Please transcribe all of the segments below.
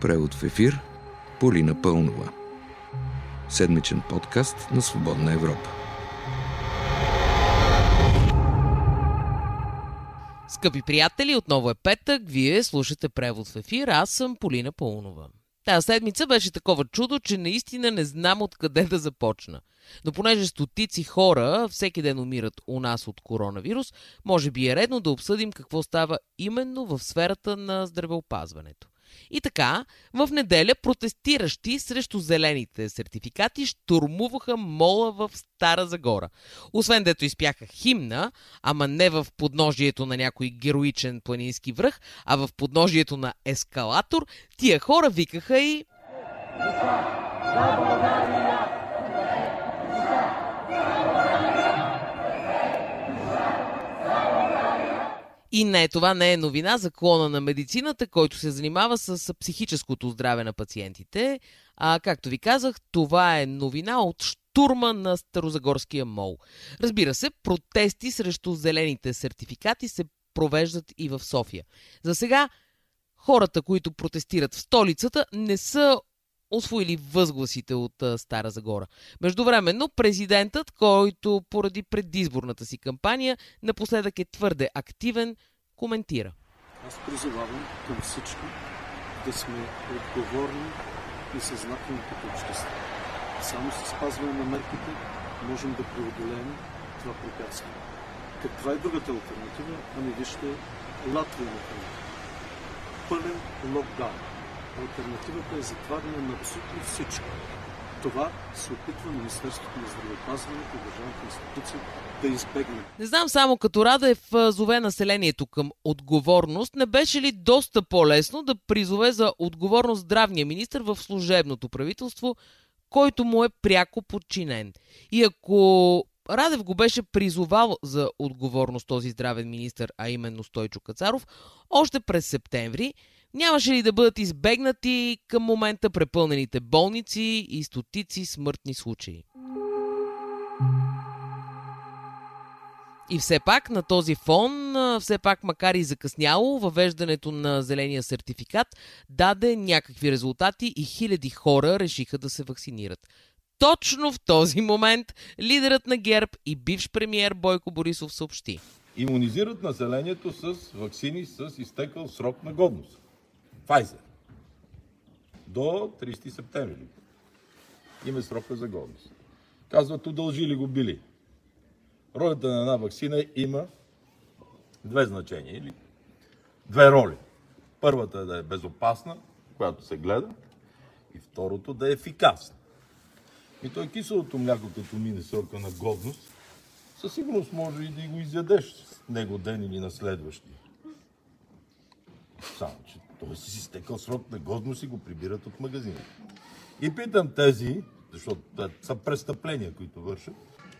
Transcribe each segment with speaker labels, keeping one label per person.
Speaker 1: Превод в ефир Полина Пълнова. Седмичен подкаст на Свободна Европа.
Speaker 2: Скъпи приятели, отново е петък, вие слушате превод в ефир, аз съм Полина Пълнова. Тази седмица беше такова чудо, че наистина не знам откъде да започна. Но понеже стотици хора всеки ден умират у нас от коронавирус, може би е редно да обсъдим какво става именно в сферата на здравеопазването. И така, в неделя протестиращи срещу зелените сертификати штурмуваха мола в Стара Загора. Освен дето изпяха химна, ама не в подножието на някой героичен планински връх, а в подножието на ескалатор, тия хора викаха и... За България! И не, това не е новина за клона на медицината, който се занимава с психическото здраве на пациентите. А както ви казах, това е новина от штурма на Старозагорския мол. Разбира се, протести срещу зелените сертификати се провеждат и в София. За сега хората, които протестират в столицата, не са освоили възгласите от а, Стара Загора. Междувременно, президентът, който поради предизборната си кампания напоследък е твърде активен, коментира.
Speaker 3: Аз призовавам към всички да сме отговорни и съзнателни като общество. Само с спазване на мерките можем да преодолеем това препятствие. Каква е другата альтернатива? Ами вижте, Латвия, например. Пълен локдаун Альтернативата е затваряне на абсолютно всичко. Това се опитва Министерството на здравеопазването и държавната институция да избегне.
Speaker 2: Не знам само като Радев зове населението към отговорност, не беше ли доста по-лесно да призове за отговорност здравния министр в служебното правителство, който му е пряко подчинен. И ако Радев го беше призовал за отговорност този здравен министр, а именно Стойчо Кацаров, още през септември, Нямаше ли да бъдат избегнати към момента препълнените болници и стотици смъртни случаи? И все пак на този фон, все пак макар и закъсняло, въвеждането на зеления сертификат даде някакви резултати и хиляди хора решиха да се вакцинират. Точно в този момент лидерът на ГЕРБ и бивш премиер Бойко Борисов съобщи.
Speaker 4: Имунизират населението с вакцини с изтекал срок на годност. Pfizer. До 30 септември. Има срока за годност. Казват, удължили го били. Ролята на една вакцина има две значения или две роли. Първата е да е безопасна, която се гледа, и второто да е ефикасна. И той киселото мляко, като мине срока на годност, със сигурност може и да го изядеш него ден или на следващия. Само, че той си стекал срок на годност и го прибират от магазина. И питам тези, защото са престъпления, които вършат,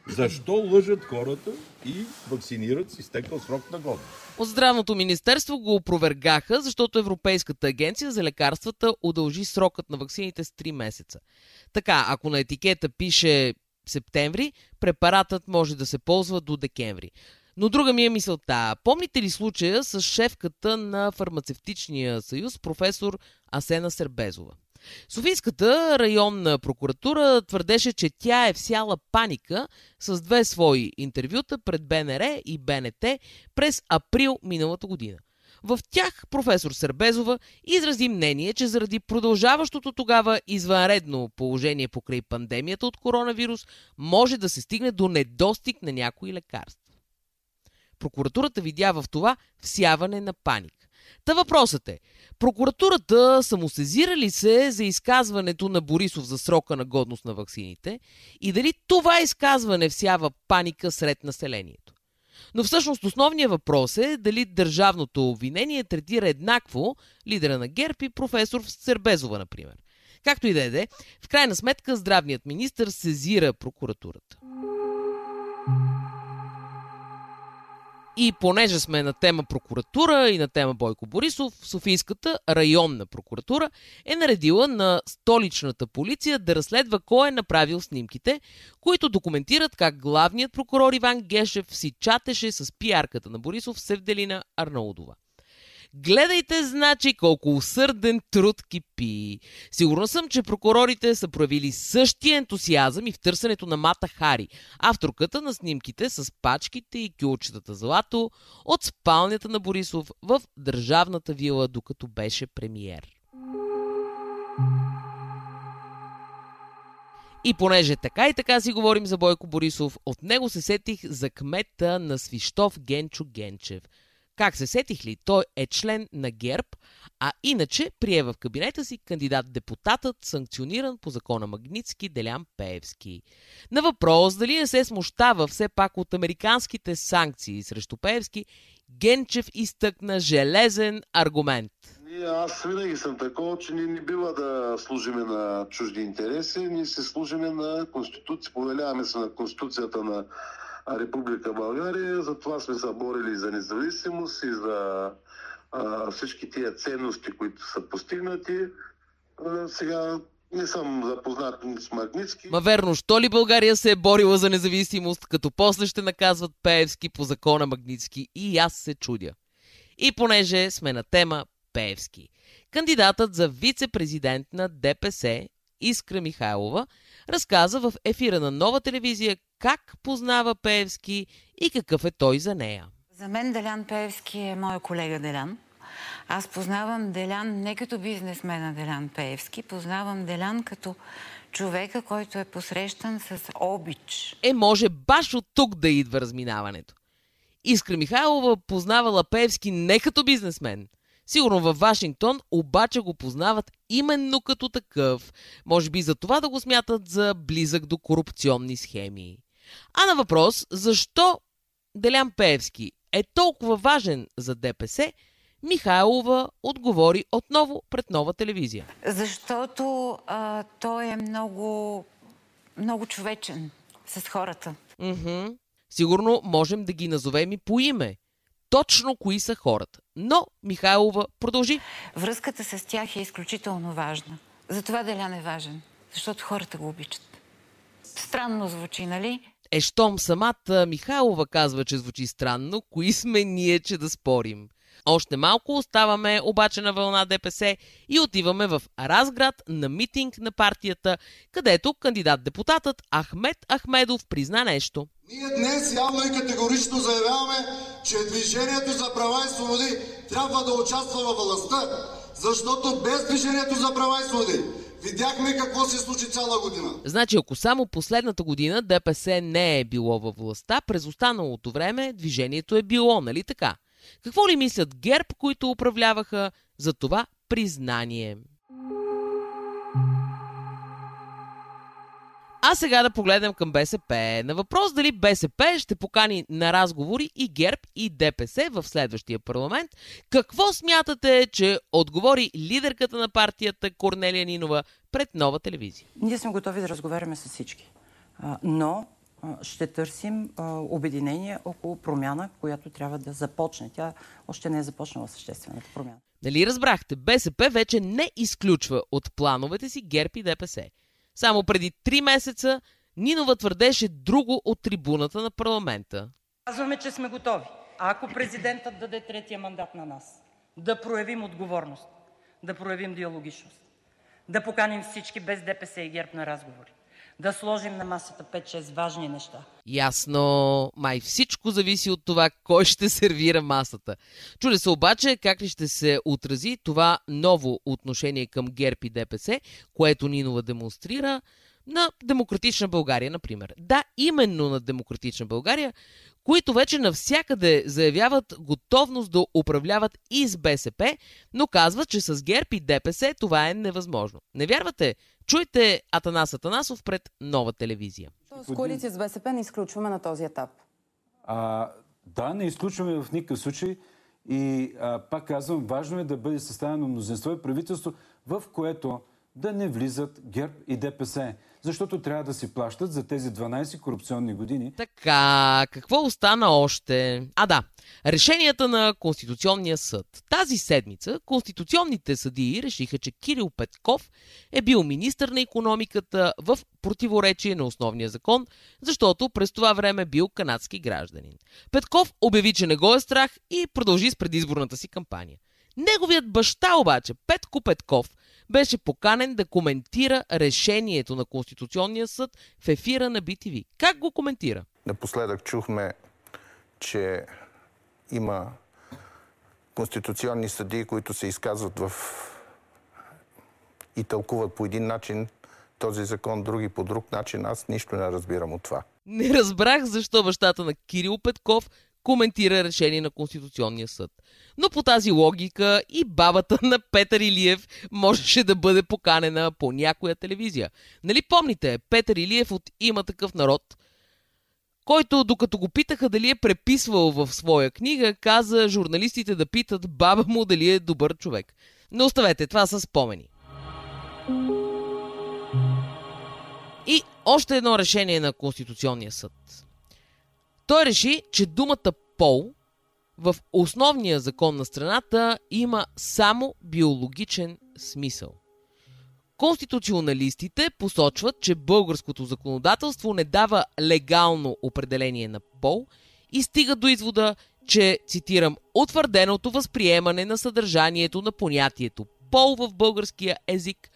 Speaker 4: защо лъжат хората и вакцинират с изтекал срок на годност?
Speaker 2: От здравното министерство го опровергаха, защото Европейската агенция за лекарствата удължи срокът на вакцините с 3 месеца. Така, ако на етикета пише септември, препаратът може да се ползва до декември. Но друга ми е мисълта. Помните ли случая с шефката на фармацевтичния съюз, професор Асена Сербезова? Софийската районна прокуратура твърдеше, че тя е всяла паника с две свои интервюта пред БНР и БНТ през април миналата година. В тях професор Сърбезова изрази мнение, че заради продължаващото тогава извънредно положение покрай пандемията от коронавирус може да се стигне до недостиг на някои лекарства. Прокуратурата видя в това всяване на паник. Та въпросът е, прокуратурата самосезира ли се за изказването на Борисов за срока на годност на ваксините и дали това изказване всява паника сред населението? Но всъщност основният въпрос е дали държавното обвинение третира еднакво лидера на ГЕРБ и професор Сербезова, например. Както и да е, в крайна сметка здравният министр сезира прокуратурата. И понеже сме на тема прокуратура и на тема Бойко Борисов, Софийската районна прокуратура е наредила на столичната полиция да разследва кой е направил снимките, които документират как главният прокурор Иван Гешев си чатеше с пиарката на Борисов Севделина Арнаудова. Гледайте, значи, колко усърден труд кипи. Сигурно съм, че прокурорите са проявили същия ентусиазъм и в търсенето на Мата Хари, авторката на снимките с пачките и кюлчетата злато от спалнята на Борисов в държавната вила, докато беше премиер. И понеже така и така си говорим за Бойко Борисов, от него се сетих за кмета на Свищов Генчо Генчев. Как се сетих ли? Той е член на ГЕРБ, а иначе прие в кабинета си кандидат-депутатът, санкциониран по закона Магницки Делян Пеевски. На въпрос дали не се смущава все пак от американските санкции срещу Пеевски, Генчев изтъкна железен аргумент –
Speaker 5: аз винаги съм такова, че ние не бива да служиме на чужди интереси, ние се служиме на Конституция, повеляваме се на Конституцията на Република България, затова сме се борили за независимост и за а, всички тия ценности, които са постигнати. А, сега не съм запознат с Магницки.
Speaker 2: Ма верно, що ли България се е борила за независимост, като после ще наказват Пеевски по закона Магницки и аз се чудя. И понеже сме на тема Пеевски. Кандидатът за вице-президент на ДПС Искра Михайлова разказа в ефира на нова телевизия как познава Пеевски и какъв е той за нея.
Speaker 6: За мен Делян Пеевски е моя колега Делян. Аз познавам Делян не като бизнесмена Делян Пеевски, познавам Делян като човека, който е посрещан с обич.
Speaker 2: Е, може баш от тук да идва разминаването. Искра Михайлова познавала Пеевски не като бизнесмен, Сигурно във Вашингтон обаче го познават именно като такъв. Може би за това да го смятат за близък до корупционни схеми. А на въпрос защо Делян Пеевски е толкова важен за ДПС, Михайлова отговори отново пред нова телевизия.
Speaker 6: Защото а, той е много, много човечен с хората.
Speaker 2: Mm-hmm. Сигурно можем да ги назовем и по име точно кои са хората. Но Михайлова продължи.
Speaker 6: Връзката с тях е изключително важна. Затова Делян е важен. Защото хората го обичат. Странно звучи, нали?
Speaker 2: Е, щом самата Михайлова казва, че звучи странно, кои сме ние, че да спорим? Още малко оставаме обаче на вълна ДПС и отиваме в Разград на митинг на партията, където кандидат-депутатът Ахмед Ахмедов призна нещо.
Speaker 7: Ние днес явно и категорично заявяваме, че Движението за права и свободи трябва да участва във властта, защото без Движението за права и свободи Видяхме какво се случи цяла година.
Speaker 2: Значи, ако само последната година ДПС не е било във властта, през останалото време движението е било, нали така? Какво ли мислят ГЕРБ, които управляваха за това признание? А сега да погледнем към БСП. На въпрос дали БСП ще покани на разговори и ГЕРБ и ДПС в следващия парламент, какво смятате, че отговори лидерката на партията Корнелия Нинова пред нова телевизия?
Speaker 8: Ние сме готови да разговаряме с всички. Но ще търсим обединение около промяна, която трябва да започне. Тя още не е започнала съществената промяна.
Speaker 2: Нали разбрахте, БСП вече не изключва от плановете си ГЕРБ и ДПС. Само преди три месеца Нинова твърдеше друго от трибуната на парламента.
Speaker 8: Казваме, че сме готови. Ако президентът даде третия мандат на нас, да проявим отговорност, да проявим диалогичност, да поканим всички без ДПС и ГЕРБ на разговори, да сложим на масата 5-6 важни неща.
Speaker 2: Ясно. Май всичко зависи от това кой ще сервира масата. Чуде се обаче как ли ще се отрази това ново отношение към ГЕРБ и ДПС, което Нинова демонстрира на Демократична България, например. Да, именно на Демократична България, които вече навсякъде заявяват готовност да управляват и с БСП, но казват, че с ГЕРБ и ДПС това е невъзможно. Не вярвате? Чуйте Атанас Атанасов пред нова телевизия.
Speaker 9: С коалиция с БСП не изключваме на този етап.
Speaker 10: А, да, не изключваме в никакъв случай. И а, пак казвам, важно е да бъде съставено мнозинство и правителство, в което да не влизат ГЕРБ и ДПС защото трябва да си плащат за тези 12 корупционни години.
Speaker 2: Така, какво остана още? А да, решенията на Конституционния съд. Тази седмица конституционните съдии решиха, че Кирил Петков е бил министър на економиката в противоречие на основния закон, защото през това време бил канадски гражданин. Петков обяви, че не го е страх и продължи с предизборната си кампания. Неговият баща обаче, Петко Петков, беше поканен да коментира решението на Конституционния съд в ефира на BTV. Как го коментира?
Speaker 11: Напоследък чухме, че има конституционни съдии, които се изказват в и тълкуват по един начин този закон, други по друг начин. Аз нищо не разбирам от това.
Speaker 2: Не разбрах защо бащата на Кирил Петков коментира решение на Конституционния съд. Но по тази логика и бабата на Петър Илиев можеше да бъде поканена по някоя телевизия. Нали помните, Петър Илиев от Има такъв народ, който докато го питаха дали е преписвал в своя книга, каза журналистите да питат баба му дали е добър човек. Не оставете, това са спомени. И още едно решение на Конституционния съд. Той реши, че думата пол в основния закон на страната има само биологичен смисъл. Конституционалистите посочват, че българското законодателство не дава легално определение на пол и стига до извода, че, цитирам, утвърденото възприемане на съдържанието на понятието пол в българския език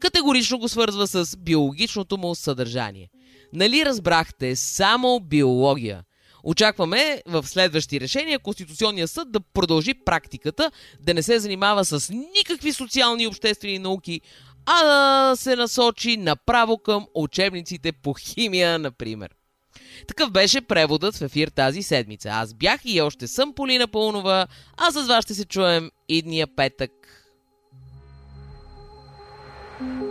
Speaker 2: категорично го свързва с биологичното му съдържание. Нали разбрахте само биология? Очакваме в следващи решения Конституционния съд да продължи практиката, да не се занимава с никакви социални и обществени науки, а да се насочи направо към учебниците по химия, например. Такъв беше преводът в ефир тази седмица. Аз бях и още съм Полина Пълнова, а с вас ще се чуем идния петък. thank you